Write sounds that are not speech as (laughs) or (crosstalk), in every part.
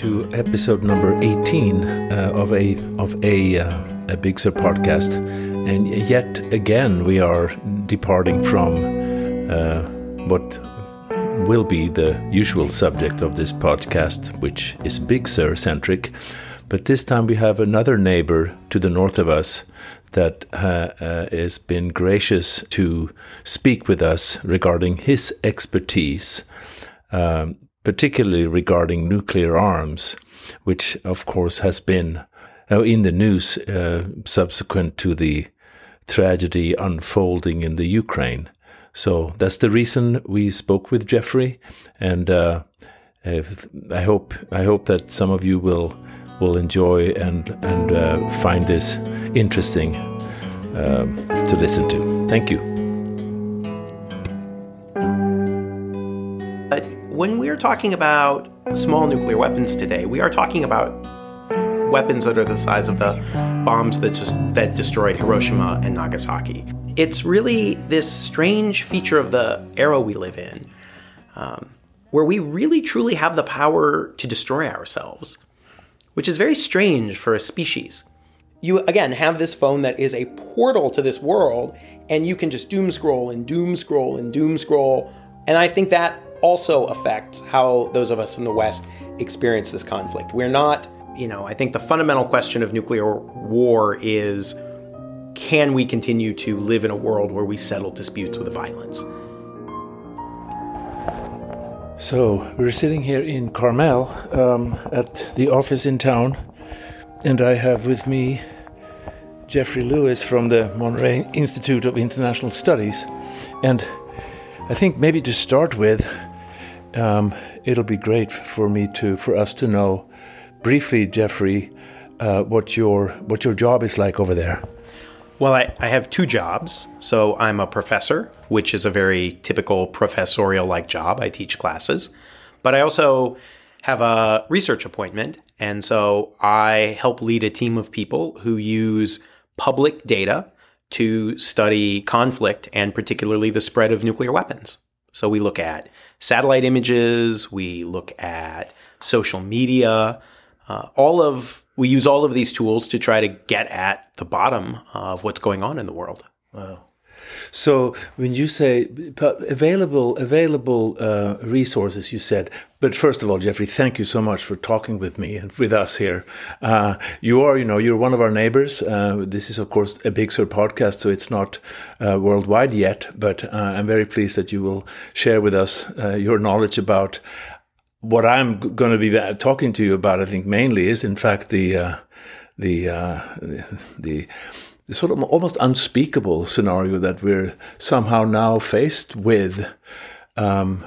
to episode number 18 uh, of a of a uh, a Big Sur podcast, and yet again we are departing from uh, what will be the usual subject of this podcast, which is Big Sur centric. But this time we have another neighbor to the north of us that uh, uh, has been gracious to speak with us regarding his expertise. Um, particularly regarding nuclear arms, which of course has been uh, in the news uh, subsequent to the tragedy unfolding in the Ukraine. So that's the reason we spoke with Jeffrey, and uh, I hope I hope that some of you will will enjoy and and uh, find this interesting um, to listen to. Thank you. When we are talking about small nuclear weapons today, we are talking about weapons that are the size of the bombs that just that destroyed Hiroshima and Nagasaki. It's really this strange feature of the era we live in, um, where we really truly have the power to destroy ourselves, which is very strange for a species. You again have this phone that is a portal to this world, and you can just doom scroll and doom scroll and doom scroll, and I think that also affects how those of us in the West experience this conflict. We're not, you know, I think the fundamental question of nuclear war is can we continue to live in a world where we settle disputes with violence? So we're sitting here in Carmel um, at the office in town, and I have with me Jeffrey Lewis from the Monterey Institute of International Studies. And I think maybe to start with, um, it'll be great for me to for us to know briefly, Jeffrey, uh, what your what your job is like over there. Well, I, I have two jobs. So I'm a professor, which is a very typical professorial like job. I teach classes, but I also have a research appointment, and so I help lead a team of people who use public data to study conflict and particularly the spread of nuclear weapons. So we look at satellite images, we look at social media, uh, all of we use all of these tools to try to get at the bottom of what's going on in the world. Wow. So when you say available available uh, resources, you said. But first of all, Jeffrey, thank you so much for talking with me and with us here. Uh, you are, you know, you're one of our neighbors. Uh, this is, of course, a Big Sur podcast, so it's not uh, worldwide yet. But uh, I'm very pleased that you will share with us uh, your knowledge about what I'm going to be talking to you about. I think mainly is, in fact, the the the, the sort of almost unspeakable scenario that we're somehow now faced with. Um,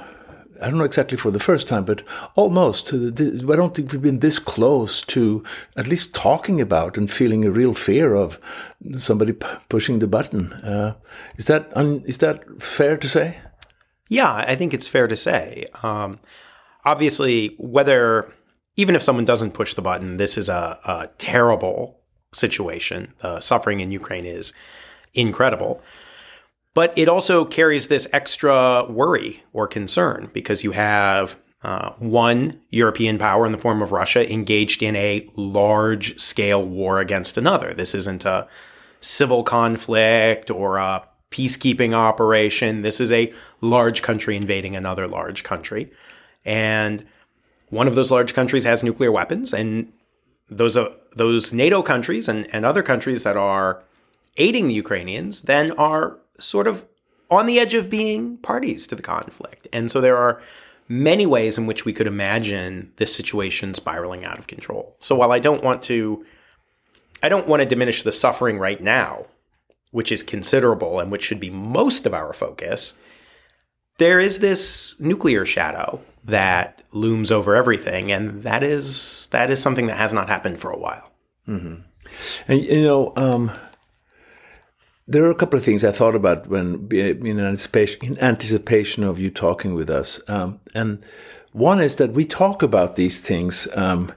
I don't know exactly for the first time, but almost. I don't think we've been this close to at least talking about and feeling a real fear of somebody pushing the button. Uh, is that un, is that fair to say? Yeah, I think it's fair to say. Um, obviously, whether even if someone doesn't push the button, this is a, a terrible situation. The suffering in Ukraine is incredible. But it also carries this extra worry or concern because you have uh, one European power in the form of Russia engaged in a large scale war against another. This isn't a civil conflict or a peacekeeping operation. This is a large country invading another large country. And one of those large countries has nuclear weapons, and those uh, those NATO countries and, and other countries that are aiding the Ukrainians then are sort of on the edge of being parties to the conflict. And so there are many ways in which we could imagine this situation spiraling out of control. So while I don't want to I don't want to diminish the suffering right now, which is considerable and which should be most of our focus, there is this nuclear shadow that looms over everything, and that is that is something that has not happened for a while. Mm-hmm. And you know, um, there are a couple of things I thought about when in anticipation, in anticipation of you talking with us, um, and one is that we talk about these things um,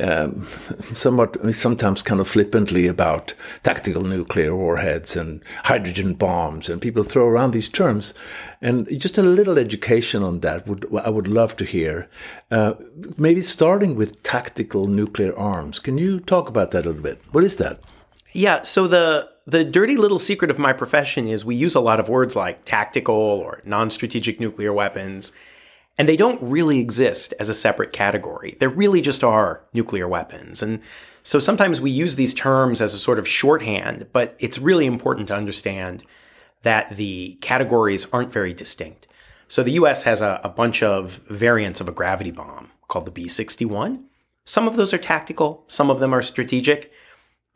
um, somewhat, sometimes kind of flippantly about tactical nuclear warheads and hydrogen bombs, and people throw around these terms. And just a little education on that would I would love to hear. Uh, maybe starting with tactical nuclear arms. Can you talk about that a little bit? What is that? Yeah. So the the dirty little secret of my profession is we use a lot of words like tactical or non-strategic nuclear weapons and they don't really exist as a separate category. They really just are nuclear weapons. And so sometimes we use these terms as a sort of shorthand, but it's really important to understand that the categories aren't very distinct. So the US has a, a bunch of variants of a gravity bomb called the B 61. Some of those are tactical, some of them are strategic.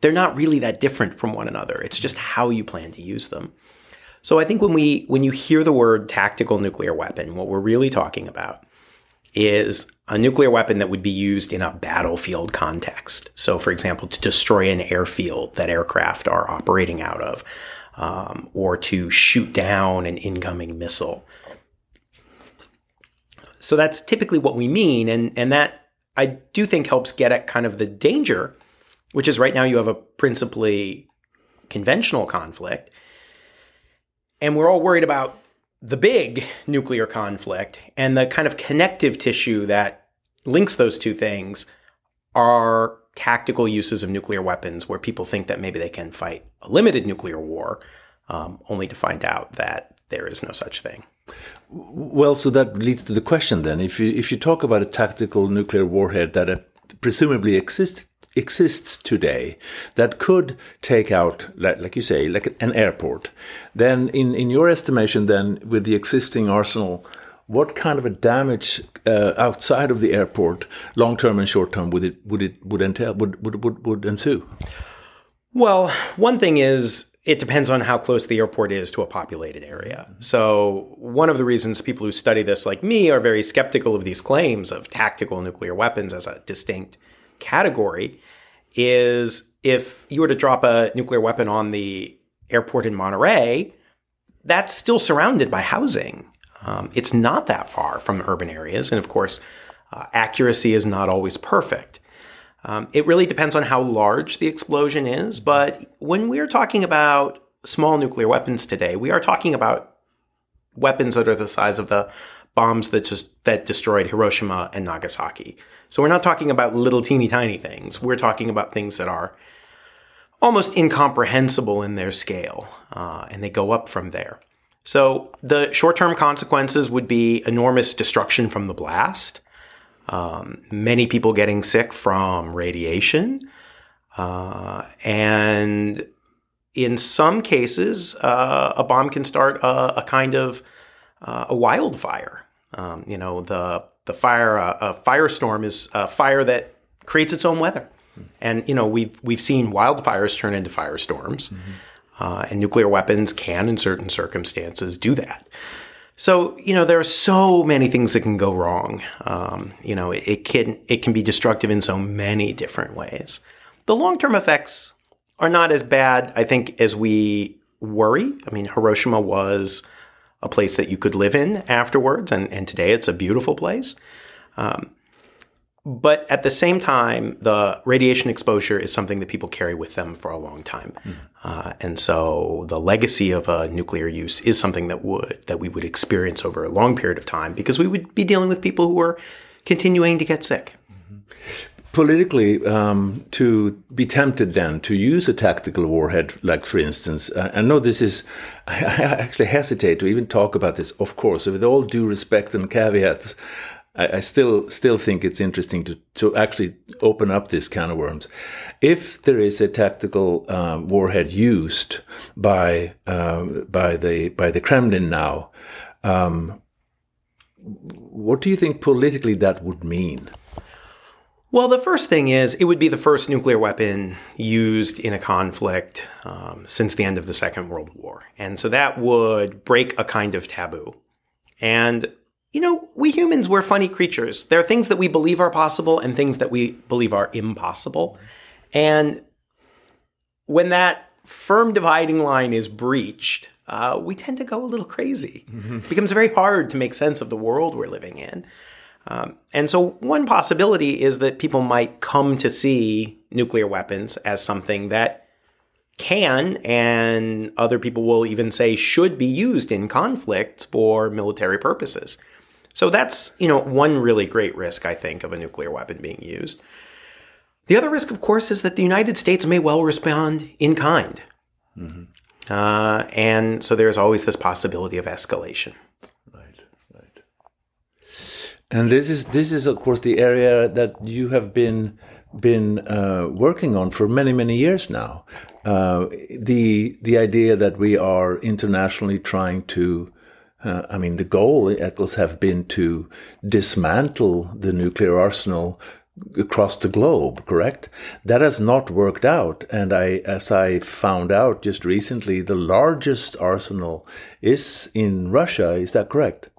They're not really that different from one another. It's just how you plan to use them. So I think when we when you hear the word tactical nuclear weapon, what we're really talking about is a nuclear weapon that would be used in a battlefield context. So, for example, to destroy an airfield that aircraft are operating out of, um, or to shoot down an incoming missile. So that's typically what we mean, and and that I do think helps get at kind of the danger, which is right now you have a principally conventional conflict and we're all worried about the big nuclear conflict and the kind of connective tissue that links those two things are tactical uses of nuclear weapons where people think that maybe they can fight a limited nuclear war, um, only to find out that there is no such thing. Well, so that leads to the question then: if you if you talk about a tactical nuclear warhead that uh, presumably exists exists today that could take out, like, like, you say, like an airport, then in, in your estimation, then with the existing arsenal, what kind of a damage uh, outside of the airport, long term and short term, would it would it would entail would would would, would ensue? Well, one thing is it depends on how close the airport is to a populated area. So, one of the reasons people who study this, like me, are very skeptical of these claims of tactical nuclear weapons as a distinct category is if you were to drop a nuclear weapon on the airport in Monterey, that's still surrounded by housing. Um, it's not that far from urban areas. And of course, uh, accuracy is not always perfect. Um, it really depends on how large the explosion is. But when we're talking about small nuclear weapons today, we are talking about weapons that are the size of the bombs that just that destroyed Hiroshima and Nagasaki. So we're not talking about little teeny tiny things. We're talking about things that are almost incomprehensible in their scale, uh, and they go up from there. So the short-term consequences would be enormous destruction from the blast, um, many people getting sick from radiation, uh, and in some cases, uh, a bomb can start a, a kind of uh, a wildfire. Um, you know, the the fire uh, a firestorm is a fire that creates its own weather, and you know we've we've seen wildfires turn into firestorms, mm-hmm. uh, and nuclear weapons can, in certain circumstances, do that. So you know there are so many things that can go wrong. Um, you know it, it can it can be destructive in so many different ways. The long term effects are not as bad, I think, as we worry. I mean, Hiroshima was a place that you could live in afterwards, and, and today it's a beautiful place. Um, but at the same time, the radiation exposure is something that people carry with them for a long time, mm. uh, and so the legacy of a nuclear use is something that would that we would experience over a long period of time because we would be dealing with people who are continuing to get sick politically um, to be tempted then to use a tactical warhead, like for instance, uh, I know this is, (laughs) I, actually hesitate to even talk about this, of course, with all due respect and caveats. I, still still think it's interesting to, to actually open up this can of worms. If there is a tactical um, warhead used by uh, by the by the Kremlin now, um, what do you think politically that would mean? Well, the first thing is it would be the first nuclear weapon used in a conflict um, since the end of the Second World War. And so that would break a kind of taboo. And, you know, we humans, we're funny creatures. There are things that we believe are possible and things that we believe are impossible. And when that firm dividing line is breached, uh, we tend to go a little crazy. Mm-hmm. It becomes very hard to make sense of the world we're living in. Um, and so, one possibility is that people might come to see nuclear weapons as something that can, and other people will even say should be used in conflict for military purposes. So that's, you know, one really great risk, I think, of a nuclear weapon being used. The other risk, of course, is that the United States may well respond in kind. Mm-hmm. Uh, and so there's always this possibility of escalation. And this is this is of course the area that you have been been uh, working on for many many years now. Uh, the the idea that we are internationally trying to uh, I mean, the goal, Eccles, have been to dismantle the nuclear arsenal across the globe, correct? That has not worked out. And I, as I found out just recently, the largest arsenal is in Russia. Is that correct?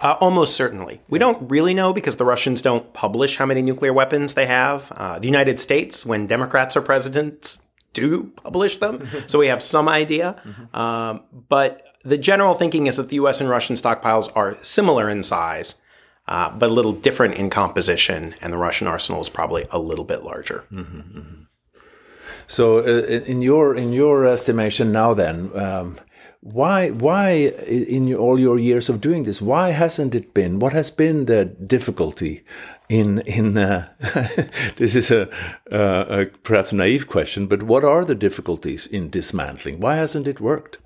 Uh, almost certainly. We don't really know because the Russians don't publish how many nuclear weapons they have. Uh, the United States, when Democrats are presidents, do publish them. (laughs) so we have some idea. Mm-hmm. Um, but the general thinking is that the US and Russian stockpiles are similar in size uh, but a little different in composition, and the Russian arsenal is probably a little bit larger. Mm-hmm, mm-hmm. So, uh, in your in your estimation now, then, um, why why in all your years of doing this, why hasn't it been? What has been the difficulty in in? Uh, (laughs) this is a, a perhaps naive question, but what are the difficulties in dismantling? Why hasn't it worked?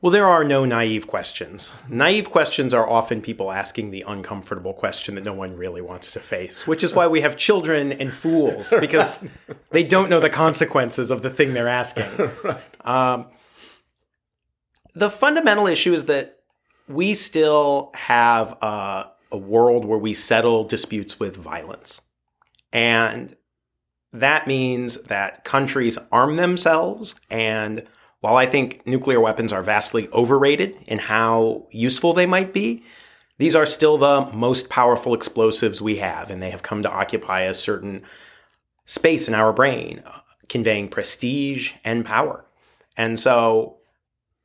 Well, there are no naive questions. Naive questions are often people asking the uncomfortable question that no one really wants to face, which is why we have children and fools, because (laughs) they don't know the consequences of the thing they're asking. (laughs) right. um, the fundamental issue is that we still have a, a world where we settle disputes with violence. And that means that countries arm themselves and while I think nuclear weapons are vastly overrated in how useful they might be, these are still the most powerful explosives we have, and they have come to occupy a certain space in our brain, conveying prestige and power. And so,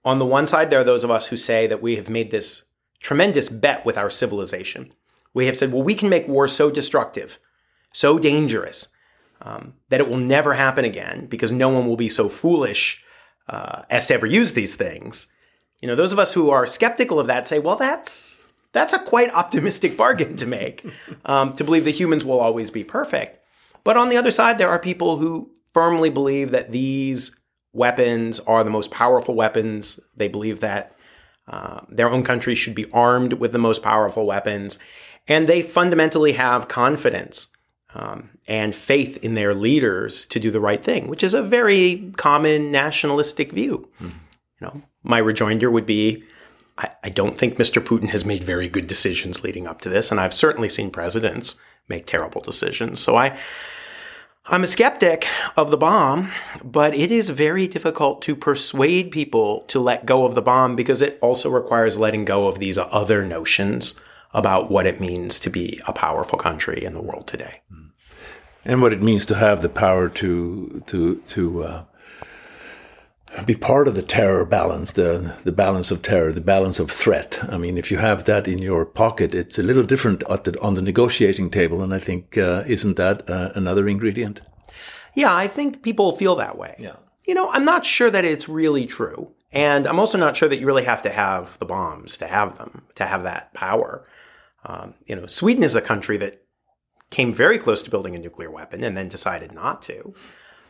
on the one side, there are those of us who say that we have made this tremendous bet with our civilization. We have said, well, we can make war so destructive, so dangerous, um, that it will never happen again because no one will be so foolish uh, as to ever use these things. You know, those of us who are skeptical of that say, well, that's that's a quite optimistic (laughs) bargain to make um, to believe that humans will always be perfect. But on the other side, there are people who firmly believe that these weapons are the most powerful weapons. They believe that uh, their own country should be armed with the most powerful weapons. And they fundamentally have confidence um, and faith in their leaders to do the right thing, which is a very common nationalistic view. Mm-hmm. You know, my rejoinder would be, I, I, don't think Mr. Putin has made very good decisions leading up to this, and I've certainly seen presidents make terrible decisions. So I, I'm a skeptic of the bomb, but it is very difficult to persuade people to let go of the bomb because it also requires letting go of these other notions about what it means to be a powerful country in the world today. Mm and what it means to have the power to to to uh, be part of the terror balance, the the balance of terror, the balance of threat. I mean, if you have that in your pocket, it's a little different the, on the negotiating table, and I think uh, isn't that uh, another ingredient? Yeah, I think people feel that way. Yeah, you know, I'm not sure that it's really true, and I'm also not sure that you really have to have the bombs to have them to have that power. Um, you know, Sweden is a country that came very close to building a nuclear weapon and then decided not to,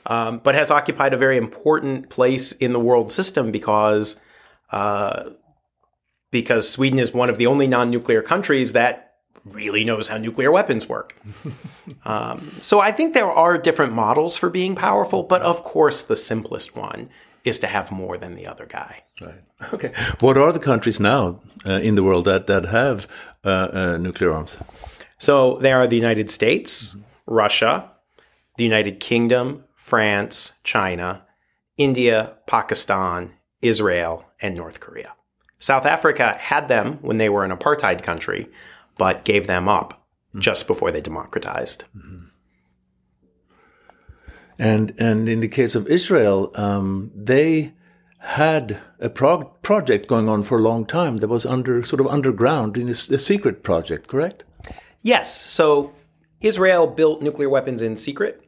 um, but has occupied a very important place in the world system because uh, because Sweden is one of the only non-nuclear countries that really knows how nuclear weapons work. (laughs) um, so I think there are different models for being powerful, but of course the simplest one is to have more than the other guy. Right. Okay. What are the countries now uh, in the world that that have uh, uh nuclear arms? So there are the United States, mm-hmm. Russia, the United Kingdom, France, China, India, Pakistan, Israel, and North Korea. South Africa had them when they were an apartheid country, but gave them up mm-hmm. just before they democratized. Mm-hmm. And and in the case of Israel, um, they had a prog- project going on for a long time that was under sort of underground in a, a secret project, correct? Yes. So Israel built nuclear weapons in secret,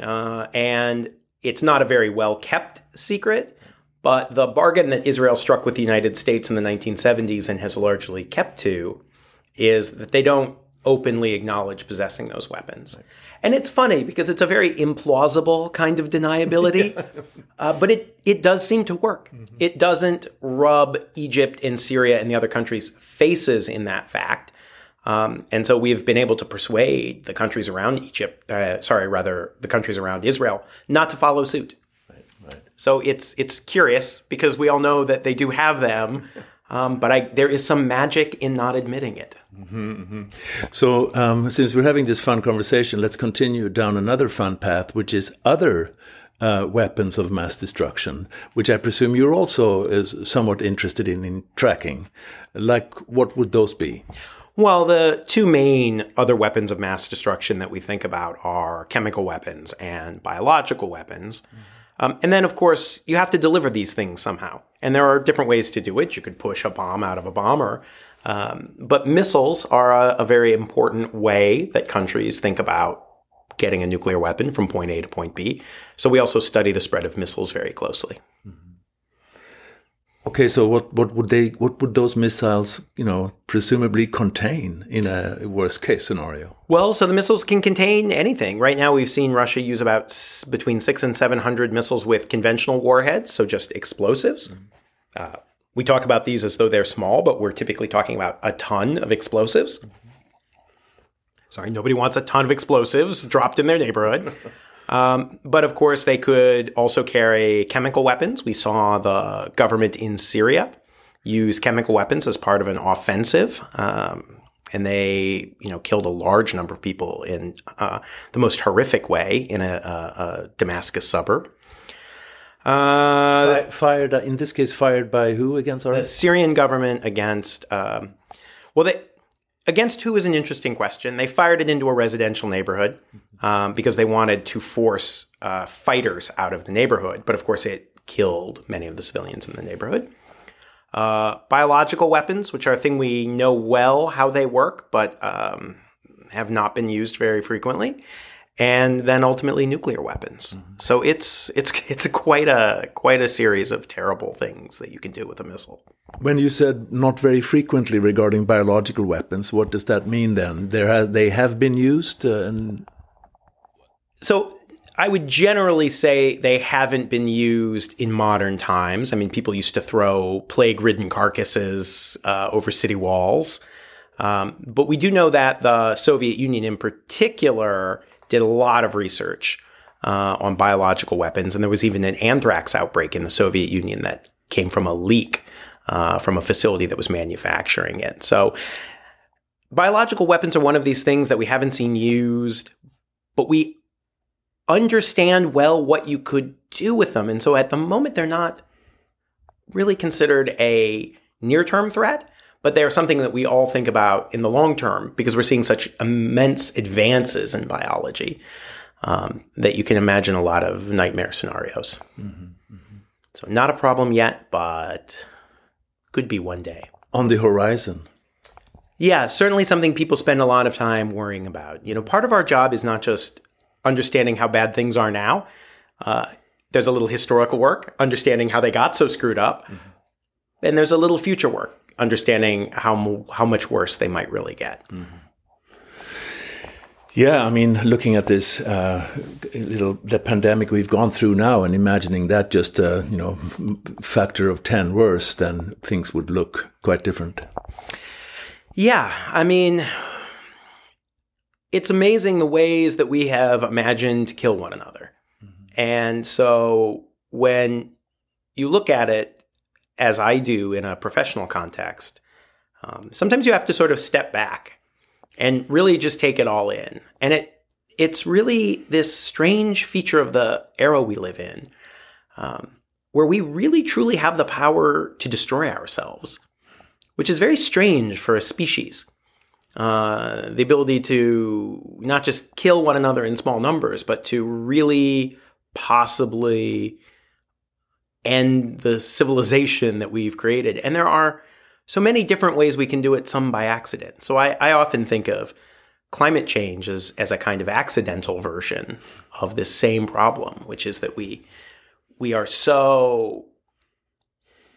uh, and it's not a very well kept secret. But the bargain that Israel struck with the United States in the 1970s and has largely kept to is that they don't openly acknowledge possessing those weapons. And it's funny because it's a very implausible kind of deniability, (laughs) uh, but it, it does seem to work. Mm-hmm. It doesn't rub Egypt and Syria and the other countries' faces in that fact. Um, and so we've been able to persuade the countries around Egypt, uh, sorry, rather the countries around Israel, not to follow suit. Right, right. So it's it's curious because we all know that they do have them, um, but I, there is some magic in not admitting it. Mm-hmm, mm-hmm. So, um, since we're having this fun conversation, let's continue down another fun path, which is other uh, weapons of mass destruction, which I presume you're also is somewhat interested in, in tracking. Like, what would those be? Well, the two main other weapons of mass destruction that we think about are chemical weapons and biological weapons. Um, and then, of course, you have to deliver these things somehow. And there are different ways to do it. You could push a bomb out of a bomber. Um, but missiles are a, a, very important way that countries think about getting a nuclear weapon from point A to point B. So we also study the spread of missiles very closely. Mm-hmm. Okay, so what, what would they what would those missiles, you know, presumably contain in a worst case scenario? Well, so the missiles can contain anything. Right now, we've seen Russia use about s- between six and seven hundred missiles with conventional warheads, so just explosives. Mm-hmm. Uh, we talk about these as though they're small, but we're typically talking about a ton of explosives. Mm-hmm. Sorry, nobody wants a ton of explosives dropped in their neighborhood. (laughs) Um, but of course, they could also carry chemical weapons. We saw the government in Syria use chemical weapons as part of an offensive. Um, and they, you know, killed a large number of people in uh, the most horrific way in a, a, a Damascus suburb. Uh, fired, uh, in this case, fired by who against our the Syrian government against? Um, well, they against who is an interesting question. They fired it into a residential neighborhood um, because they wanted to force uh, fighters out of the neighborhood. But of course, it killed many of the civilians in the neighborhood. Uh, biological weapons, which are a thing we know well how they work, but um, have not been used very frequently and then ultimately nuclear weapons. Mm-hmm. So it's it's (laughs) it's quite a quite a series of terrible things that you can do with a missile. When you said not very frequently regarding biological weapons, what does that mean then? There ha- they have been used uh, and so I would generally say they haven't been used in modern times. I mean, people used to throw plague-ridden carcasses uh, over city walls. Um, but we do know that the Soviet Union in particular did a lot of research uh, on biological weapons, and there was even an anthrax outbreak in the Soviet Union that came from a leak uh, from a facility that was manufacturing it. So, biological weapons are one of these things that we haven't seen used, but we understand well what you could do with them. And so, at the moment, they're not really considered a near term threat but they're something that we all think about in the long term because we're seeing such immense advances in biology um, that you can imagine a lot of nightmare scenarios. Mm-hmm, mm-hmm. So, not a problem yet, but could be one day. On the horizon. Yeah, certainly something people spend a lot of time worrying about. You know, part of our job is not just understanding how bad things are now. Uh, there's a little historical work, understanding how they got so screwed up. Mm-hmm. And there's a little future work, understanding how how much worse they might really get. Mm-hmm. Yeah, I mean, looking at this uh, little the pandemic we've gone through now, and imagining that just a uh, you know factor of ten worse, then things would look quite different. Yeah, I mean, it's amazing the ways that we have imagined kill one another, mm-hmm. and so when you look at it, as I do in a professional context, um, sometimes you have to sort of step back and really just take it all in. And it it's really this strange feature of the era we live in, um, where we really truly have the power to destroy ourselves, which is very strange for a species. Uh, the ability to not just kill one another in small numbers, but to really possibly end the civilization that we've created. And there are so many different ways we can do it, some by accident. So I, I often think of climate change as, as a kind of accidental version of this same problem, which is that we we are so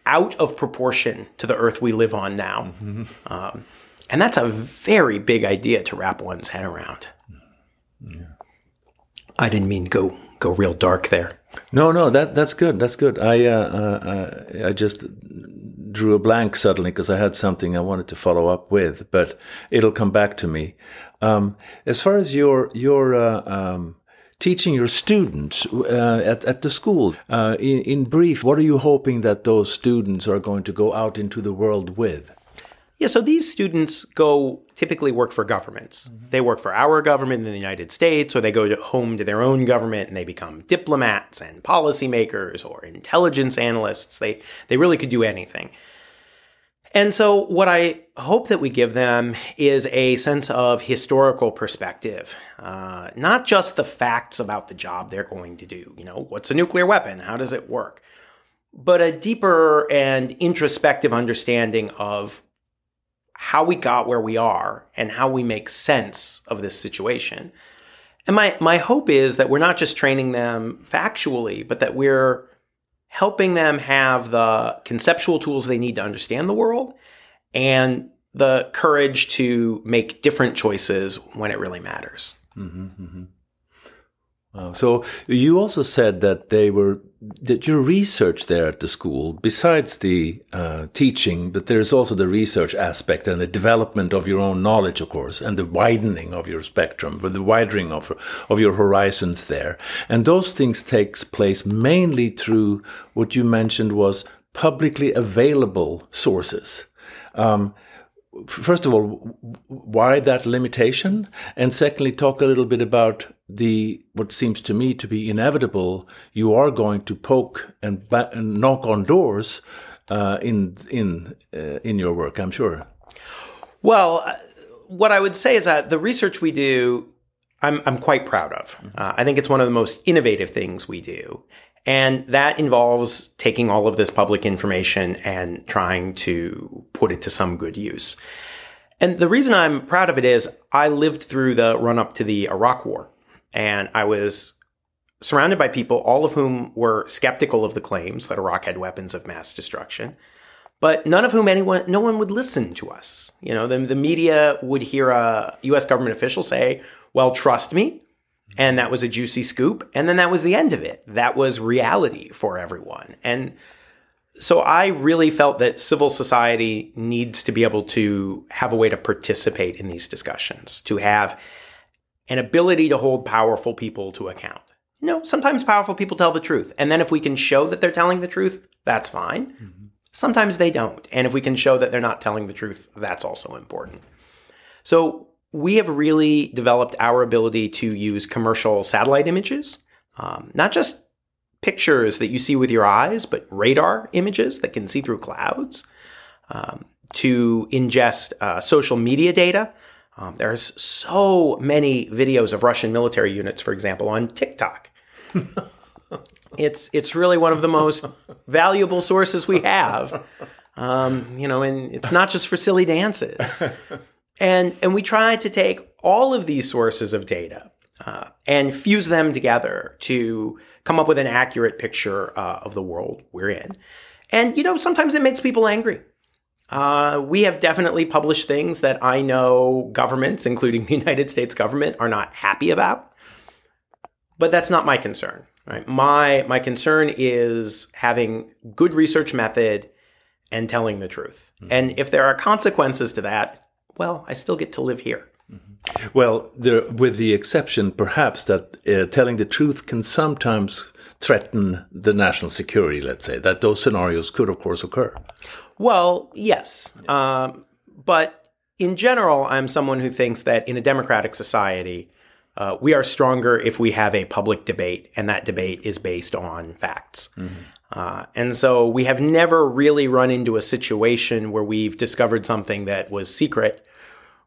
out of proportion to the earth we live on now. Mm-hmm. Um, and that's a very big idea to wrap one's head around. Yeah. I didn't mean go go real dark there. No, no, that that's good. That's good. I uh, uh, I just drew a blank suddenly because I had something I wanted to follow up with, but it'll come back to me. Um, as far as your your uh, um, teaching your students uh, at, at the school. Uh, in, in brief, what are you hoping that those students are going to go out into the world with? Yeah, so these students go typically work for governments. Mm-hmm. They work for our government in the United States, or they go to home to their own government and they become diplomats and policymakers or intelligence analysts. They they really could do anything. And so, what I hope that we give them is a sense of historical perspective, uh, not just the facts about the job they're going to do. You know, what's a nuclear weapon? How does it work? But a deeper and introspective understanding of how we got where we are and how we make sense of this situation. And my, my hope is that we're not just training them factually, but that we're helping them have the conceptual tools they need to understand the world and the courage to make different choices when it really matters. Mm-hmm, mm-hmm. Wow. So you also said that they were that your research there at the school, besides the uh, teaching, but there's also the research aspect and the development of your own knowledge, of course, and the widening of your spectrum, the widening of of your horizons there, and those things takes place mainly through what you mentioned was publicly available sources. Um, first of all, why that limitation? And secondly, talk a little bit about the what seems to me to be inevitable. You are going to poke and, and knock on doors uh, in in uh, in your work. I'm sure. Well, uh, what I would say is that the research we do, I'm I'm quite proud of. Mm-hmm. Uh, I think it's one of the most innovative things we do. And that involves taking all of this public information and trying to put it to some good use. And the reason I'm proud of it is I lived through the run up to the Iraq War and I was surrounded by people, all of whom were skeptical of the claims that Iraq had weapons of mass destruction, but none of whom anyone, no one would listen to us. You know, the, the media would hear a US government official say, well, trust me. And that was a juicy scoop. And then that was the end of it. That was reality for everyone. And so I really felt that civil society needs to be able to have a way to participate in these discussions, to have an ability to hold powerful people to account. You know, sometimes powerful people tell the truth. And then if we can show that they're telling the truth, that's fine. Mm-hmm. Sometimes they don't. And if we can show that they're not telling the truth, that's also important. So we have really developed our ability to use commercial satellite images, um, not just pictures that you see with your eyes, but radar images that can see through clouds, um, to ingest uh, social media data. Um, there's so many videos of Russian military units, for example, on TikTok. (laughs) it's it's really one of the most valuable sources we have. Um, you know, and it's not just for silly dances. And, and we try to take all of these sources of data uh, and fuse them together to come up with an accurate picture uh, of the world we're in. And, you know, sometimes it makes people angry. Uh, we have definitely published things that I know governments, including (laughs) the United States government, are not happy about. But that's not my concern. Right? My my concern is having good research method and telling the truth. Mm-hmm. And if there are consequences to that, well, I still get to live here. Mm-hmm. Well, there, with the exception, perhaps, that uh, telling the truth can sometimes threaten the national security, let's say, that those scenarios could, of course, occur. Well, yes. Um, but in general, I'm someone who thinks that in a democratic society, uh, we are stronger if we have a public debate, and that debate is based on facts. Mm-hmm. Uh, and so we have never really run into a situation where we've discovered something that was secret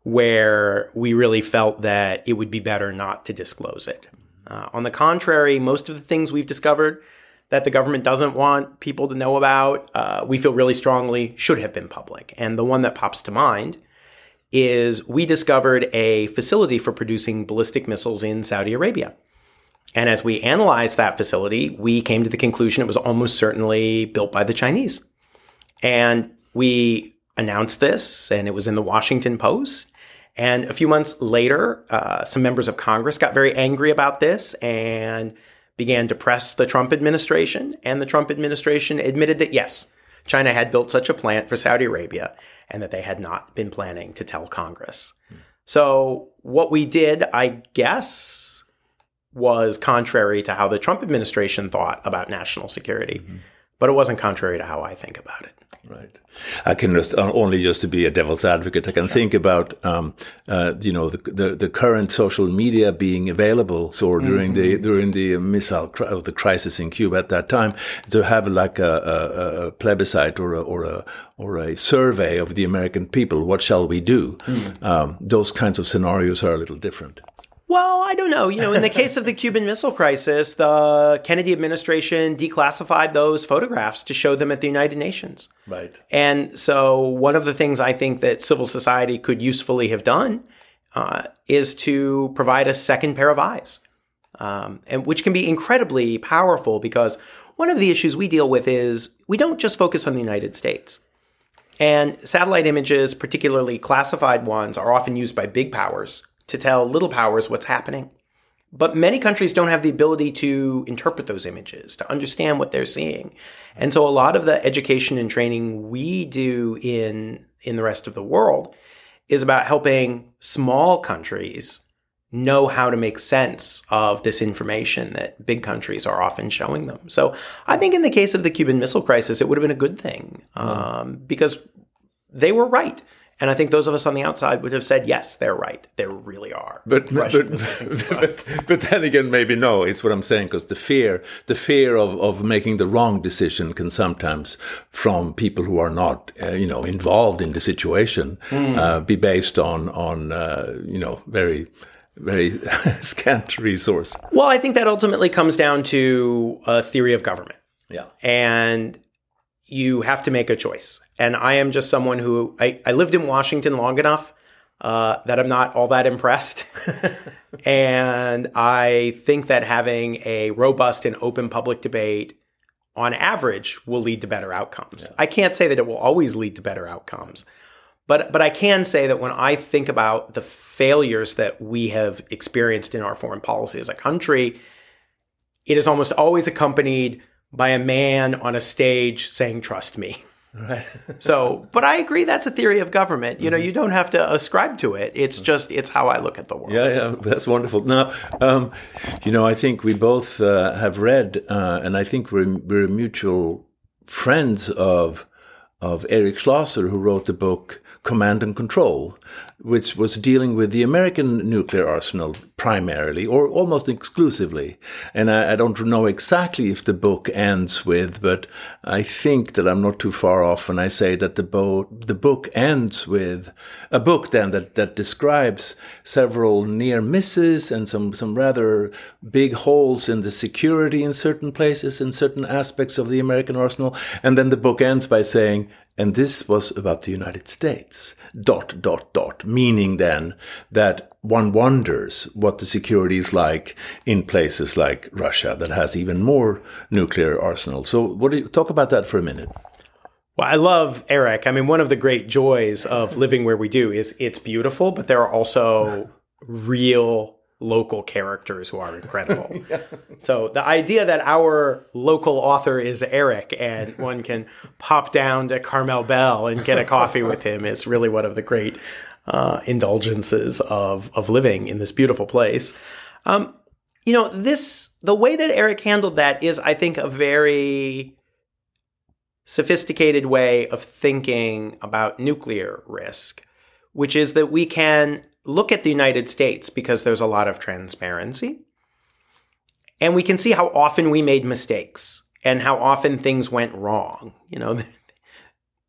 where we really felt that it would be better not to disclose it. Uh, on the contrary, most of the things we've discovered, that the government doesn't want people to know about, uh, we feel really strongly should have been public. And the one that pops to mind is we discovered a facility for producing ballistic missiles in Saudi Arabia. And as we analyzed that facility, we came to the conclusion it was almost certainly built by the Chinese. And we announced this, and it was in the Washington Post. And a few months later, uh, some members of Congress got very angry about this and began to press the Trump administration. And the Trump administration admitted that yes, China had built such a plant for Saudi Arabia and that they had not been planning to tell Congress. Hmm. So, what we did, I guess, was contrary to how the Trump administration thought about national security, mm-hmm. but it wasn't contrary to how I think about it. Right. I can just uh, only just to be a devil's advocate. I can sure. think about um, uh, you know the, the, the current social media being available. So during mm-hmm. the during the missile cri- the crisis in Cuba at that time, to have like a, a, a plebiscite or a, or a or a survey of the American people, what shall we do? Mm. Um, those kinds of scenarios are a little different. Well, I don't know. You know, in the case of the Cuban Missile Crisis, the Kennedy administration declassified those photographs to show them at the United Nations. Right. And so, one of the things I think that civil society could usefully have done uh, is to provide a second pair of eyes, um, and which can be incredibly powerful because one of the issues we deal with is we don't just focus on the United States. And satellite images, particularly classified ones, are often used by big powers to tell little powers what's happening. But many countries don't have the ability to interpret those images, to understand what they're seeing. And so a lot of the education and training we do in, in the rest of the world is about helping small countries know how to make sense of this information that big countries are often showing them. So I think in the case of the Cuban Missile Crisis, it would have been a good thing um, because they were right. And I think those of us on the outside would have said, yes, they're right. They really are. But but, (laughs) but, but, then again, maybe no. It's what I'm saying because the fear, the fear of, of making the wrong decision can sometimes, from people who are not, uh, you know, involved in the situation, mm. uh, be based on on uh, you know very very (laughs) scant resource. Well, I think that ultimately comes down to a theory of government. Yeah. And you have to make a choice. And I am just someone who I, I lived in Washington long enough uh, that I'm not all that impressed. (laughs) and I think that having a robust and open public debate on average will lead to better outcomes. Yeah. I can't say that it will always lead to better outcomes. But, but I can say that when I think about the failures that we have experienced in our foreign policy as a country, it is almost always accompanied by a man on a stage saying, trust me. Right. (laughs) so, but I agree that's a theory of government. You know, mm-hmm. you don't have to ascribe to it. It's mm-hmm. just it's how I look at the world. Yeah, yeah, that's wonderful. Now, um, you know, I think we both uh, have read, uh, and I think we're we're mutual friends of of Eric Schlosser, who wrote the book Command and Control, which was dealing with the American nuclear arsenal primarily or almost exclusively. And I, I, don't know exactly if the book ends with, but I think that I'm not too far off when I say that the, bo- the book ends with a book then that, that describes several near misses and some, some rather big holes in the security in certain places, in certain aspects of the American arsenal. And then the book ends by saying, and this was about the United States. Dot, dot, dot. Meaning then that one wonders what the security is like in places like Russia that has even more nuclear arsenal. So, what do you talk about that for a minute? Well, I love Eric. I mean, one of the great joys of living where we do is it's beautiful, but there are also real local characters who are incredible. (laughs) yeah. So the idea that our local author is Eric and (laughs) one can pop down to Carmel Belle and get a coffee with him is really one of the great uh, indulgences of of living in this beautiful place. Um, you know, this the way that Eric handled that is, I think, a very sophisticated way of thinking about nuclear risk, which is that we can look at the United States because there's a lot of transparency. And we can see how often we made mistakes and how often things went wrong. You know, (laughs) the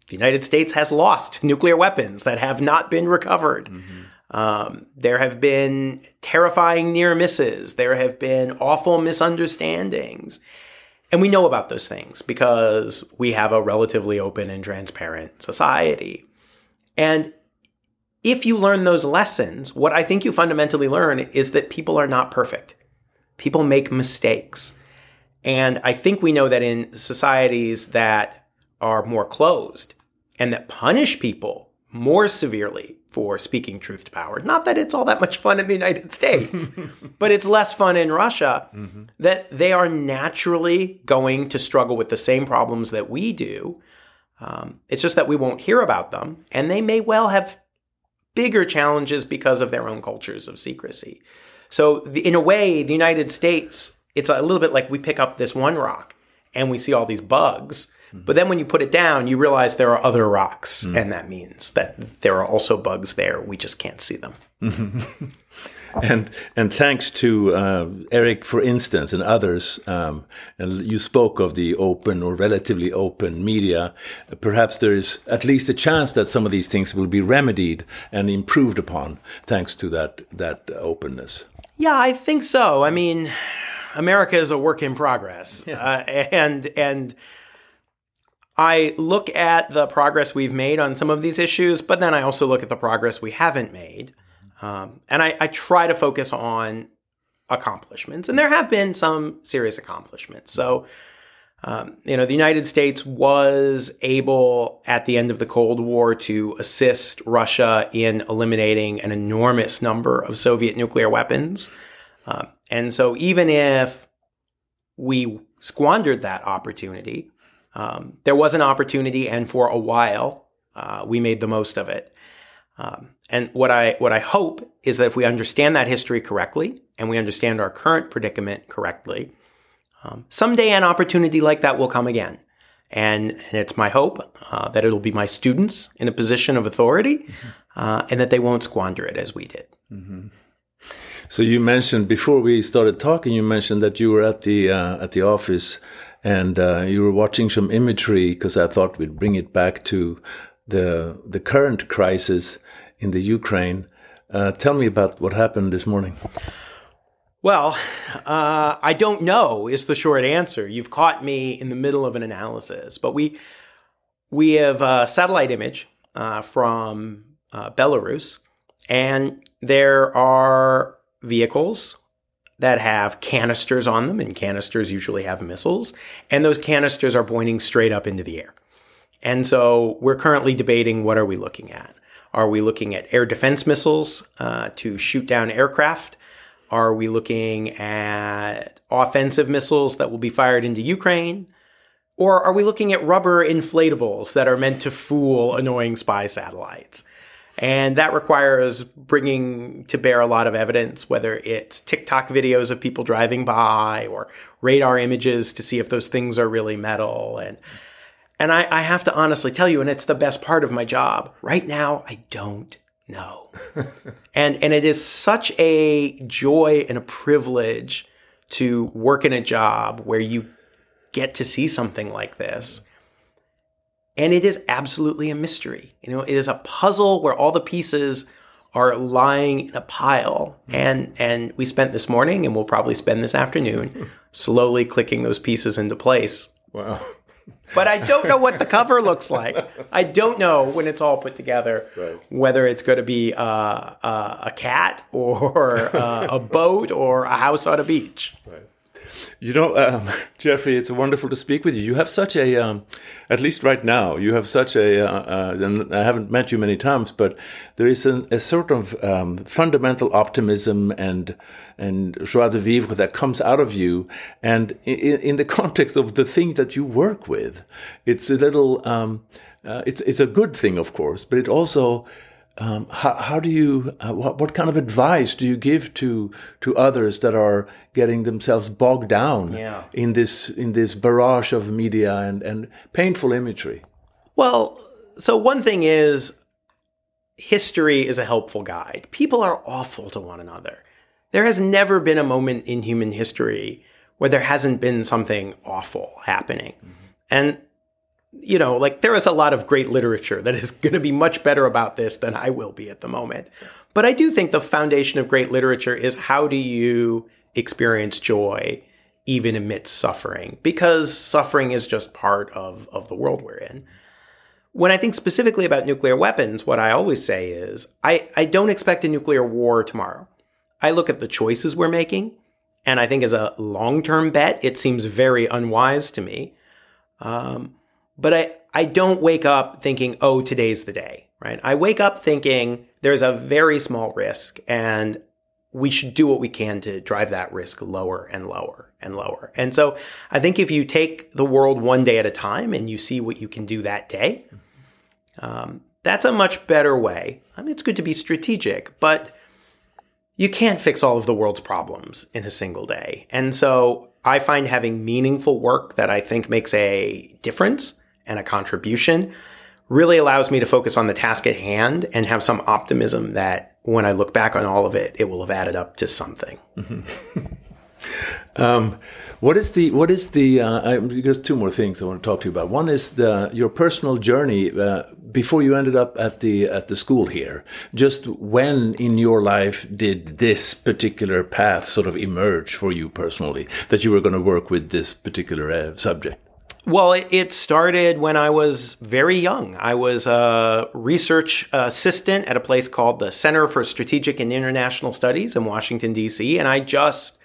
United States has lost nuclear weapons that have not been recovered. Mm-hmm. Um, there have been terrifying near misses. There have been awful misunderstandings. and we know about those things because we have a relatively open and transparent society. And if you learn those lessons, what I think you fundamentally learn is that people are not perfect. People make mistakes. And I think we know that in societies that are more closed and that punish people more severely for speaking truth to power. Not that it's all that much fun in the United (laughs) States, (laughs) but it's less fun in Russia, mm-hmm. that they are naturally going to struggle with the same problems that we do. Um, it's just that we won't hear about them, and they may well have bigger challenges because of their own cultures of secrecy. So, the, in a way, the United States, it's a little bit like we pick up this one rock and we see all these bugs Mm-hmm. But then when you put it down, you realize there are other rocks, mm. and that means that there are also bugs there. We just can't see them. (laughs) And and thanks to uh, Eric, for instance, and others, um, and you spoke of the open or relatively open media. Perhaps there is at least a chance that some of these things will be remedied and improved upon thanks to that that openness. Yeah, I think so. I mean, America is a work in progress, yeah. uh, and and I look at the progress we've made on some of these issues, but then I also look at the progress we haven't made. Um, and I, I, try to focus on accomplishments. And there have been some serious accomplishments. So, um, you know, the United States was able at the end of the Cold War to assist Russia in eliminating an enormous number of Soviet nuclear weapons. Uh, and so, even if we squandered that opportunity, um, there was an opportunity, and for a while, uh, we made the most of it. Um, and what I what I hope is that if we understand that history correctly and we understand our current predicament correctly, um, someday an opportunity like that will come again. And, and it's my hope uh, that it'll be my students in a position of authority, mm-hmm. uh, and that they won't squander it as we did. Mm-hmm. So you mentioned before we started talking, you mentioned that you were at the uh, at the office and uh, you were watching some imagery because I thought we'd bring it back to the the current crisis in the Ukraine. Uh, tell me about what happened this morning. Well, uh, I don't know is the short answer. You've caught me in the middle of an analysis, but we we have a satellite image uh, from uh, Belarus, and there are vehicles that have canisters on them, and canisters usually have missiles, and those canisters are pointing straight up into the air. And so we're currently debating what are we looking at? Are we looking at air defense missiles uh, to shoot down aircraft? Are we looking at offensive missiles that will be fired into Ukraine? Or are we looking at rubber inflatables that are meant to fool annoying spy satellites? And that requires bringing to bear a lot of evidence, whether it's TikTok videos of people driving by or radar images to see if those things are really metal. And, and I, I have to honestly tell you, and it's the best part of my job, right now, I don't know. (laughs) and, and it is such a joy and a privilege to work in a job where you get to see something like this and it is absolutely a mystery. You know, it is a puzzle where all the pieces are lying in a pile. Mm-hmm. And and we spent this morning and we'll probably spend this afternoon (laughs) slowly clicking those pieces into place. Wow. But I don't know what the cover looks like. I don't know when it's all put together right. whether it's going to be uh, uh, a cat or uh, a boat or a house on a beach. Right. You know, um, (laughs) Jeffrey, it's wonderful to speak with you. You have such a, um, at least right now, you have such a, uh, uh, and I haven't met you many times, but there is a, a sort of um, fundamental optimism and and joie de vivre that comes out of you. And in, in the context of the thing that you work with, it's a little, um, uh, it's it's a good thing, of course, but it also um, how, how, do you uh, what, what, kind of advice do you give to to others that are getting themselves bogged down yeah. in this in this barrage of media and, and painful imagery well so one thing is history is a helpful guide people are awful to one another there has never been a moment in human history where there hasn't been something awful happening mm-hmm. and you know, like there is a lot of great literature that is (laughs) going to be much better about this than I will be at the moment. But I do think the foundation of great literature is how do you experience joy even amidst suffering, because suffering is just part of, of the world we're in. When I think specifically about nuclear weapons, what I always say is I, I don't expect a nuclear war tomorrow. I look at the choices we're making, and I think as a long term bet, it seems very unwise to me. Um, but I, I don't wake up thinking, oh, today's the day, right? I wake up thinking there's a very small risk, and we should do what we can to drive that risk lower and lower and lower. And so I think if you take the world one day at a time and you see what you can do that day, um, that's a much better way. I mean, it's good to be strategic, but you can't fix all of the world's problems in a single day. And so I find having meaningful work that I think makes a difference and a contribution really allows me to focus on the task at hand and have some optimism that when I look back on all of it, it will have added up to something. Mm-hmm. (laughs) um, what is the what is the uh, I, because two more things I want to talk to you about. One is the your personal journey uh, before you ended up at the at the school here. Just when in your life did this particular path sort of emerge for you personally that you were going to work with this particular uh, subject? Well, it started when I was very young. I was a research assistant at a place called the Center for Strategic and International Studies in Washington, D.C., and I just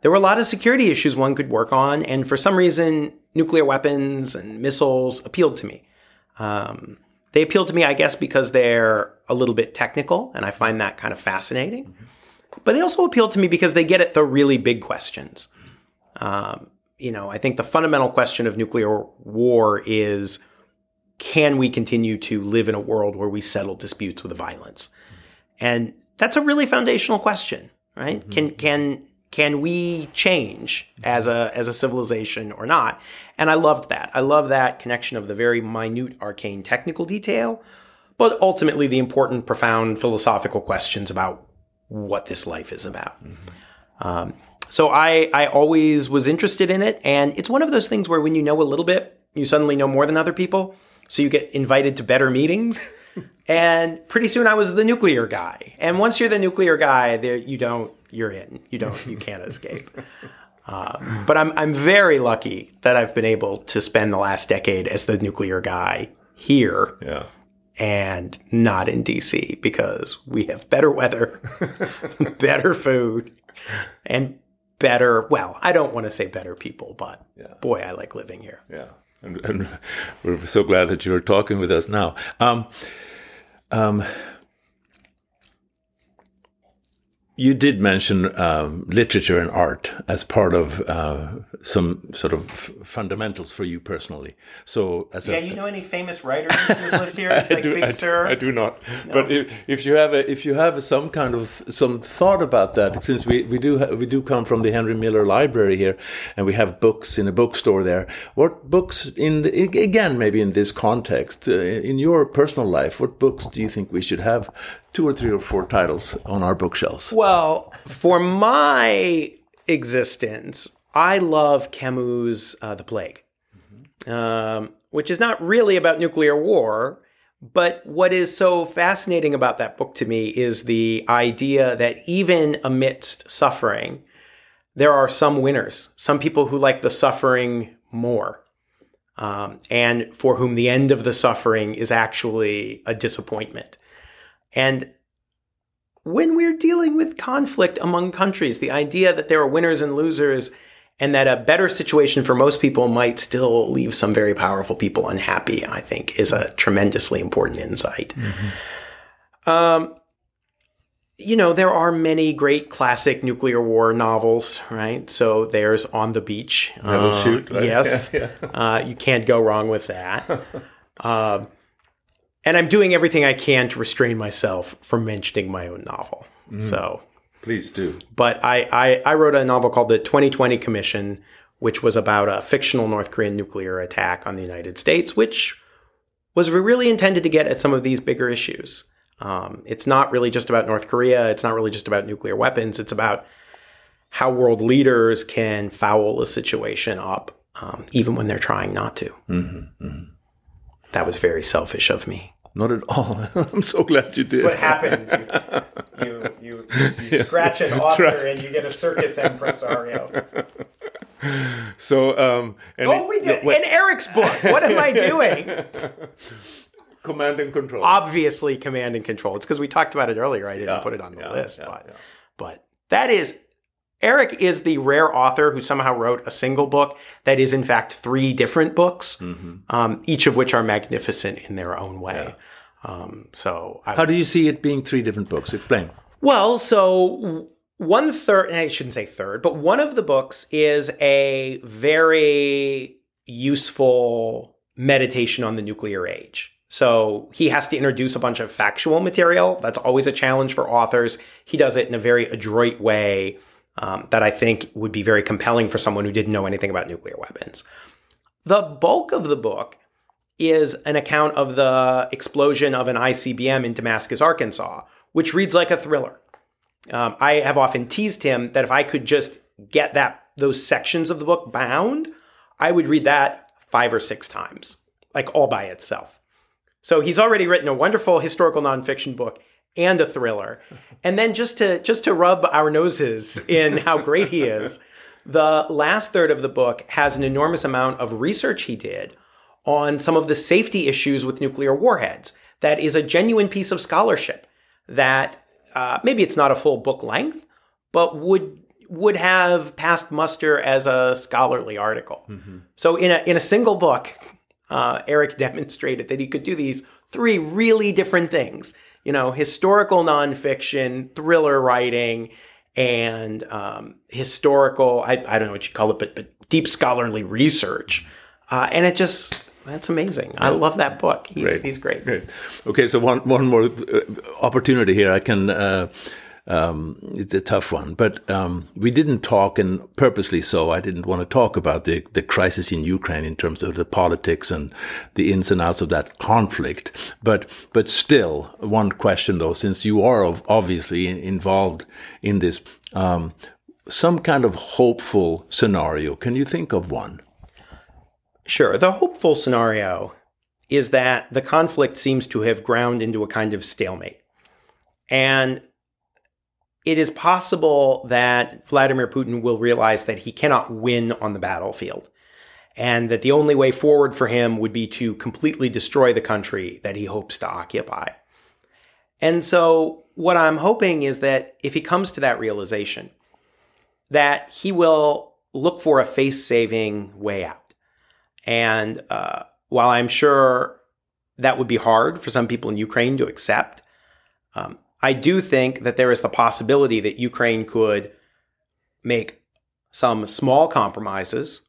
there were a lot of security issues one could work on, and for some reason, nuclear weapons and missiles appealed to me. Um, they appealed to me, I guess, because they're a little bit technical, and I find that kind of fascinating. Mm-hmm. But they also appealed to me because they get at the really big questions. Um, you know, I think the fundamental question of nuclear war is can we continue to live in a world where we settle disputes with violence? And that's a really foundational question, right? Mm-hmm. Can can can we change as a as a civilization or not? And I loved that. I love that connection of the very minute, arcane technical detail, but ultimately the important, profound philosophical questions about what this life is about. Mm-hmm. Um, so I I always was interested in it, and it's one of those things where when you know a little bit, you suddenly know more than other people. So you get invited to better meetings. (laughs) and pretty soon I was the nuclear guy. And once you're the nuclear guy, there you don't you're in. You don't you can't escape. Uh, (laughs) but I'm I'm very lucky that I've been able to spend the last decade as the nuclear guy here. Yeah. And not in DC because we have better weather, (laughs) better food, and better. Well, I don't want to say better people, but yeah. boy, I like living here. Yeah, and, and, (laughs) we're so glad that you're talking with us now. Um, um, you did mention um, literature and art as part of uh, some sort of fundamentals for you personally. So, as a yeah, a, you know any famous writers who (laughs) lived here, I like do, Big I Sur? Do, I do not. No. But if, if, you have a, if you have some kind of some thought about that, since we, we do we do come from the Henry Miller Library here, and we have books in a bookstore there. What books in the, again maybe in this context uh, in your personal life? What books do you think we should have two or three or four titles on our bookshelves? Well, for my existence, I love Camus' uh, The Plague, mm-hmm. um, which is not really about nuclear war. But what is so fascinating about that book to me is the idea that even amidst suffering, there are some winners, some people who like the suffering more, um, and for whom the end of the suffering is actually a disappointment. And when we're dealing with conflict among countries, the idea that there are winners and losers and that a better situation for most people might still leave some very powerful people unhappy, I think, is a tremendously important insight. Mm-hmm. Um, you know, there are many great classic nuclear war novels, right? So there's On the Beach. Uh, Shute, right? Yes. Yeah, (laughs) yeah. Uh, you can't go wrong with that. (laughs) uh, and I'm doing everything I can to restrain myself from mentioning my own novel. Mm. So please do. But I, I, I wrote a novel called The 2020 Commission, which was about a fictional North Korean nuclear attack on the United States, which was really intended to get at some of these bigger issues. Um, it's not really just about North Korea. It's not really just about nuclear weapons. It's about how world leaders can foul a situation up, um, even when they're trying not to. Mm-hmm, mm-hmm. That was very selfish of me. Not at all. (laughs) I'm so glad you did. That's what happens. You, you, you, (laughs) You yeah. scratch an author and you get a circus impresario. (laughs) So, um, and oh, we did in Eric's book. What am I doing? command and control. Obviously, command and control. It's because we talked about it earlier. I didn't yeah, put it on the yeah, list, but but that is Eric is the rare author who somehow wrote a single book that is, in fact, three different books, mm-hmm. um, each of which are magnificent in their own way. Yeah. Um, so, I, how do you see it being three different books? Explain. Well, so one third, I shouldn't say third, but one of the books is a very useful meditation on the nuclear age. So he has to introduce a bunch of factual material. That's always a challenge for authors. He does it in a very adroit way um, that I think would be very compelling for someone who didn't know anything about nuclear weapons. The bulk of the book is an account of the explosion of an ICBM in Damascus, Arkansas, which reads like a thriller. Um, I have often teased him that if I could just get that those sections of the book bound, I would read that five or six times, like all by itself. So he's already written a wonderful historical nonfiction book and a thriller. And then just to just to rub our noses in how great he is, the last third of the book has an enormous amount of research he did on some of the safety issues with nuclear warheads. That is a genuine piece of scholarship that uh, maybe it's not a full book length, but would would have passed muster as a scholarly article. Mm-hmm. So in a in a single book, uh, Eric (laughs) demonstrated that he could do these three really different things you know, historical nonfiction, thriller writing, and um, historical, I, I, don't know what you call it, but, but deep scholarly research. Uh, and it just, that's amazing. I love that book. He's great. He's great. great. Okay, so one, one more uh, opportunity here. I can. Uh, um, it's a tough one, but um, we didn't talk, and purposely so. I didn't want to talk about the the crisis in Ukraine in terms of the politics and the ins and outs of that conflict. But but still, one question though, since you are obviously involved in this, um, some kind of hopeful scenario. Can you think of one? Sure. The hopeful scenario is that the conflict seems to have ground into a kind of stalemate. And it is possible that Vladimir Putin will realize that he cannot win on the battlefield and that the only way forward for him would be to completely destroy the country that he hopes to occupy. And so, what I'm hoping is that if he comes to that realization, that he will look for a face saving way out. And uh, while I'm sure that would be hard for some people in Ukraine to accept, um, I do think that there is the possibility that Ukraine could make some small compromises,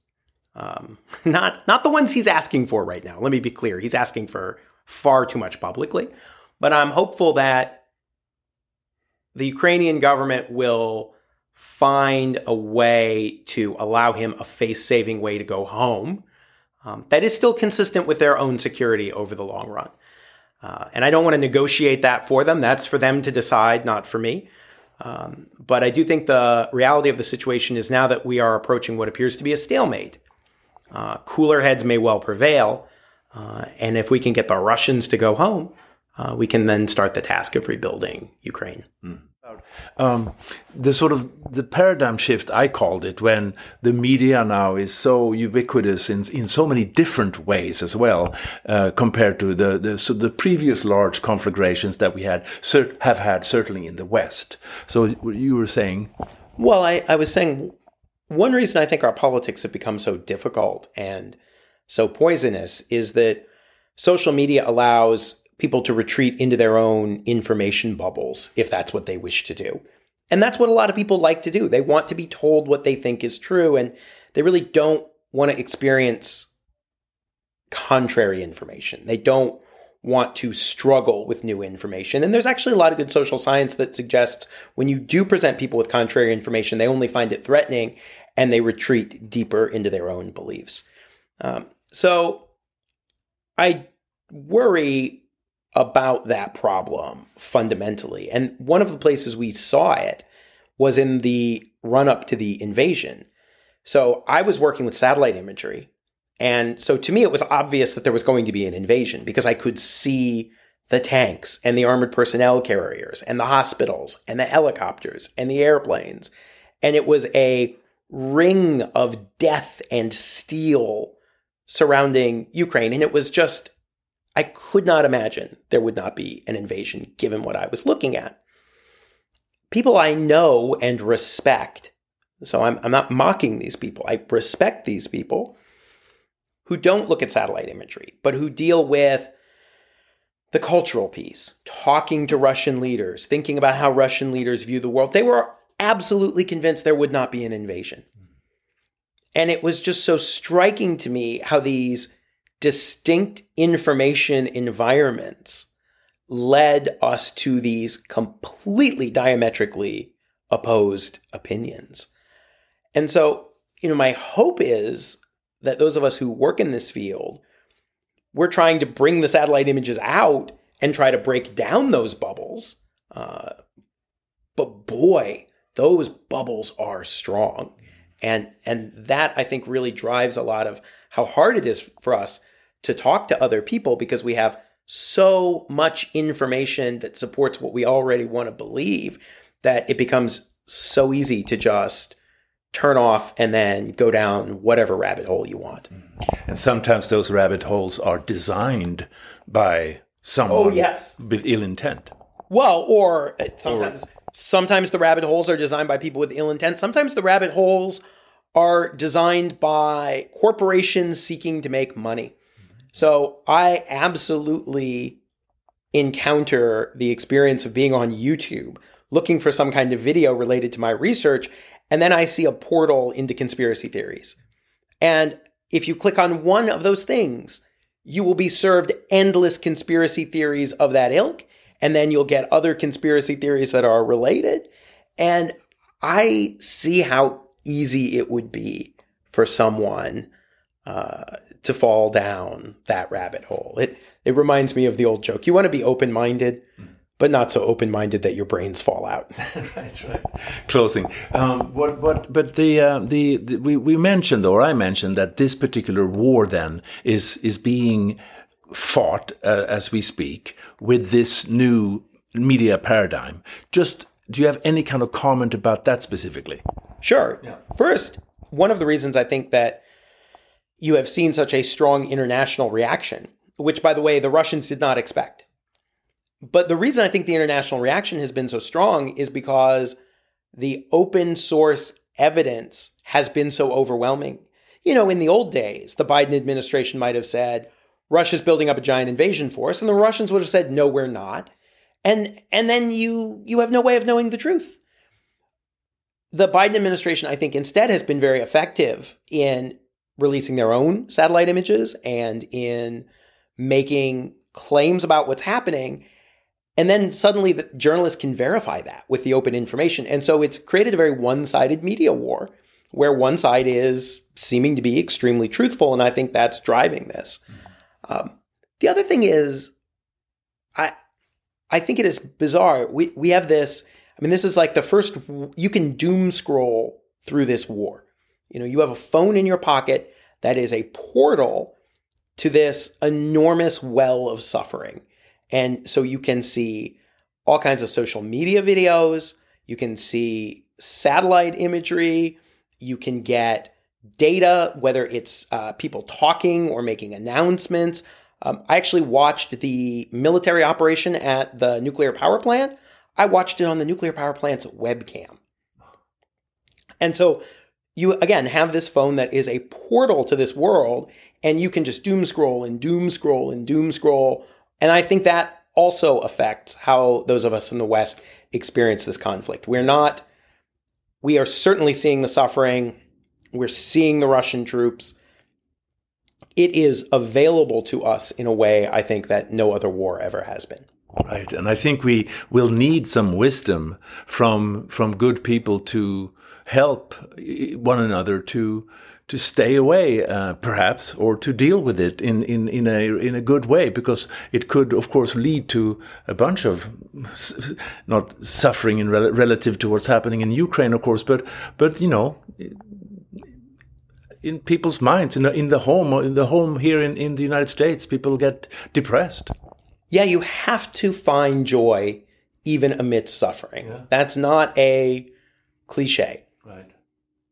um, (laughs) not not the ones he's asking for right now. Let me be clear; he's asking for far too much publicly, but I'm hopeful that the Ukrainian government will find a way to allow him a face-saving way to go home um, that is still consistent with their own security over the long run. Uh, and I don't want to negotiate that for them. That's for them to decide, not for me. Um, but I do think the reality of the situation is now that we are approaching what appears to be a stalemate. Uh, cooler heads may well prevail. Uh, and if we can get the Russians to go home, uh, we can then start the task of rebuilding Ukraine. Mm. Um, the sort of the paradigm shift I called it when the media now is so ubiquitous in in so many different ways as well uh, compared to the the, so the previous large conflagrations that we had cert, have had certainly in the West. So you were saying, well, I, I was saying one reason I think our politics have become so difficult and so poisonous is that social media allows people to retreat into their own information bubbles if that's what they wish to do. And that's what a lot of people like to do. They want to be told what they think is true, and they really don't want to experience contrary information. They don't want to struggle with new information. And there's actually a lot of good social science that suggests when you do present people with contrary information, they only find it threatening and they retreat deeper into their own beliefs. Um, so I worry about that problem fundamentally. And one of the places we saw it was in the run up to the invasion. So I was working with satellite imagery. And so to me, it was obvious that there was going to be an invasion because I could see the tanks and the armored personnel carriers and the hospitals and the helicopters and the airplanes. And it was a ring of death and steel surrounding Ukraine. And it was just, I could not imagine there would not be an invasion given what I was looking at. People I know and respect, so I'm, I'm not mocking these people, I respect these people who don't look at satellite imagery, but who deal with the cultural piece, talking to Russian leaders, thinking about how Russian leaders view the world. They were absolutely convinced there would not be an invasion. Mm-hmm. And it was just so striking to me how these distinct information environments led us to these completely diametrically opposed opinions. And so, you know, my hope is that those of us who work in this field, we're trying to bring the satellite images out and try to break down those bubbles. Uh, but boy, those bubbles are strong. And, and that I think really drives a lot of how hard it is for us to talk to other people because we have so much information that supports what we already want to believe that it becomes so easy to just turn off and then go down whatever rabbit hole you want. And sometimes those rabbit holes are designed by someone oh, yes. with ill intent. Well, or sometimes or, sometimes the rabbit holes are designed by people with ill intent. Sometimes the rabbit holes are designed by corporations seeking to make money. So I absolutely encounter the experience of being on YouTube looking for some kind of video related to my research, and then I see a portal into conspiracy theories. And if you click on one of those things, you will be served endless conspiracy theories of that ilk, and then you'll get other conspiracy theories that are related. And I see how easy it would be for someone uh, to fall down that rabbit hole. It it reminds me of the old joke: you want to be open minded, but not so open minded that your brains fall out. (laughs) right, right. Closing. Um, what what? But the, uh, the, the we we mentioned or I mentioned that this particular war then is is being fought uh, as we speak with this new media paradigm. Just do you have any kind of comment about that specifically? Sure. Yeah. First, one of the reasons I think that you have seen such a strong international reaction, which, by the way, the Russians did not expect. But the reason I think the international reaction has been so strong is because the open source evidence has been so overwhelming. You know, in the old days, the Biden administration might have said, Russia's building up a giant invasion force, and the Russians would have said, no, we're not. And and then you you have no way of knowing the truth. The Biden administration, I think, instead has been very effective in releasing their own satellite images and in making claims about what's happening. And then suddenly the journalists can verify that with the open information. And so it's created a very one sided media war where one side is seeming to be extremely truthful. And I think that's driving this. Um, the other thing is, I, I think it is bizarre. We, we have this, I mean, this is like the first, you can doom scroll through this war. You know, you have a phone in your pocket that is a portal to this enormous well of suffering. And so you can see all kinds of social media videos, you can see satellite imagery, you can get data, whether it's uh, people talking or making announcements. Um, I actually watched the military operation at the nuclear power plant. I watched it on the nuclear power plant's webcam. And so you again have this phone that is a portal to this world and you can just doom scroll and doom scroll and doom scroll. And i think that also affects how those of us in the west experience this conflict. We're not we are certainly seeing the suffering. We're seeing the russian troops. It is available to us in a way i think that no other war ever has been. Right. And i think we will need some wisdom from from good people to help one another to to stay away, uh, perhaps, or to deal with it in, in, in a in a good way, because it could, of course, lead to a bunch of not suffering in rel relative to what's happening in Ukraine, of course, but but you know, in people's minds, in the, in the home, in the home here in, in the United States, people get depressed. yeah, you have to find joy even amidst suffering. Yeah. That's not a cliche.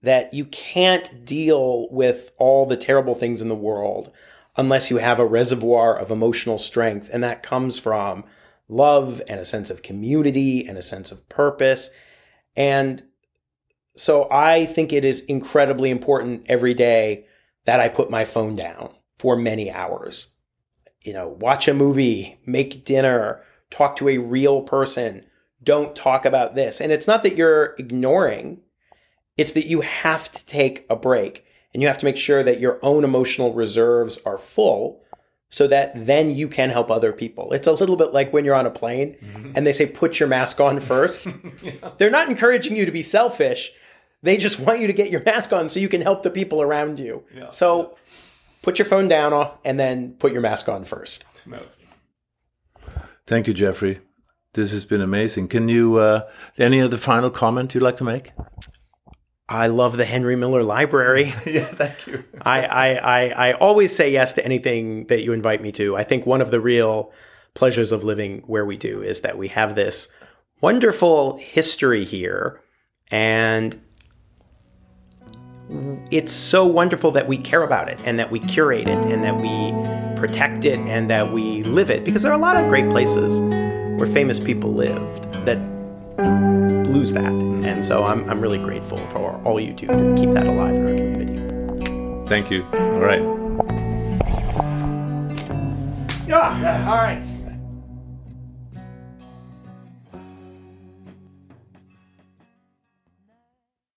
That you can't deal with all the terrible things in the world unless you have a reservoir of emotional strength. And that comes from love and a sense of community and a sense of purpose. And so I think it is incredibly important every day that I put my phone down for many hours. You know, watch a movie, make dinner, talk to a real person. Don't talk about this. And it's not that you're ignoring, it's that you have to take a break and you have to make sure that your own emotional reserves are full so that then you can help other people. It's a little bit like when you're on a plane mm-hmm. and they say, put your mask on first. (laughs) yeah. They're not encouraging you to be selfish. They just want you to get your mask on so you can help the people around you. Yeah. So put your phone down and then put your mask on first. No. Thank you, Jeffrey. This has been amazing. Can you, uh, any other final comment you'd like to make? I love the Henry Miller Library. (laughs) yeah, thank you. (laughs) I, I, I, I always say yes to anything that you invite me to. I think one of the real pleasures of living where we do is that we have this wonderful history here. And it's so wonderful that we care about it and that we curate it and that we protect it and that we live it because there are a lot of great places where famous people lived that lose that. And so I'm, I'm really grateful for all you do to keep that alive in our community. Thank you. All right. Yeah, all right.